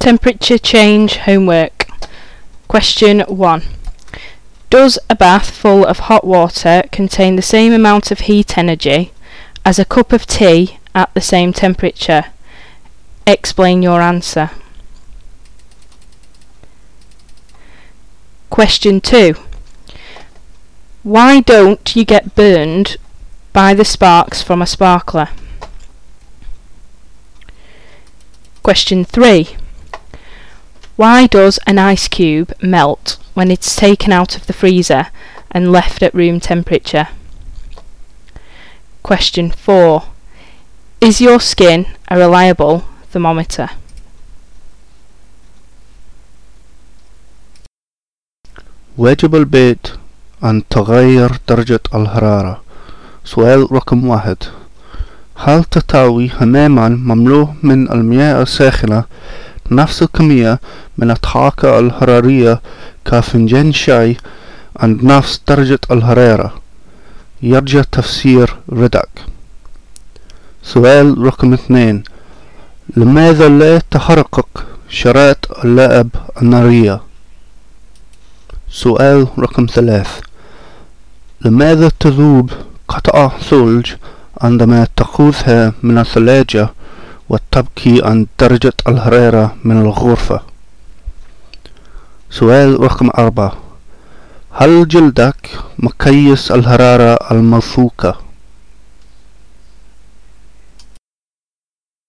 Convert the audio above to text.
Temperature change homework. Question 1. Does a bath full of hot water contain the same amount of heat energy as a cup of tea at the same temperature? Explain your answer. Question 2. Why don't you get burned by the sparks from a sparkler? Question 3. Why does an ice cube melt when it's taken out of the freezer and left at room temperature? Question 4. Is your skin a reliable thermometer? واجب البيت أن تغير درجة الحرارة سؤال رقم واحد هل تساوي حماما مملوء من المياه الساخنة نفس الكمية من الطاقة الحرارية كفنجان شاي عند نفس درجة الحرارة. يرجى تفسير ردك سؤال رقم اثنين. لماذا لا تحرقك شرائط اللعب النارية؟ سؤال رقم ثلاث. لماذا تذوب قطع ثلج عندما تأخذها من الثلاجة وتبكي عن درجة الحرارة من الغرفة. سؤال رقم أربعة. هل جلدك مقيس الحرارة الموثوقة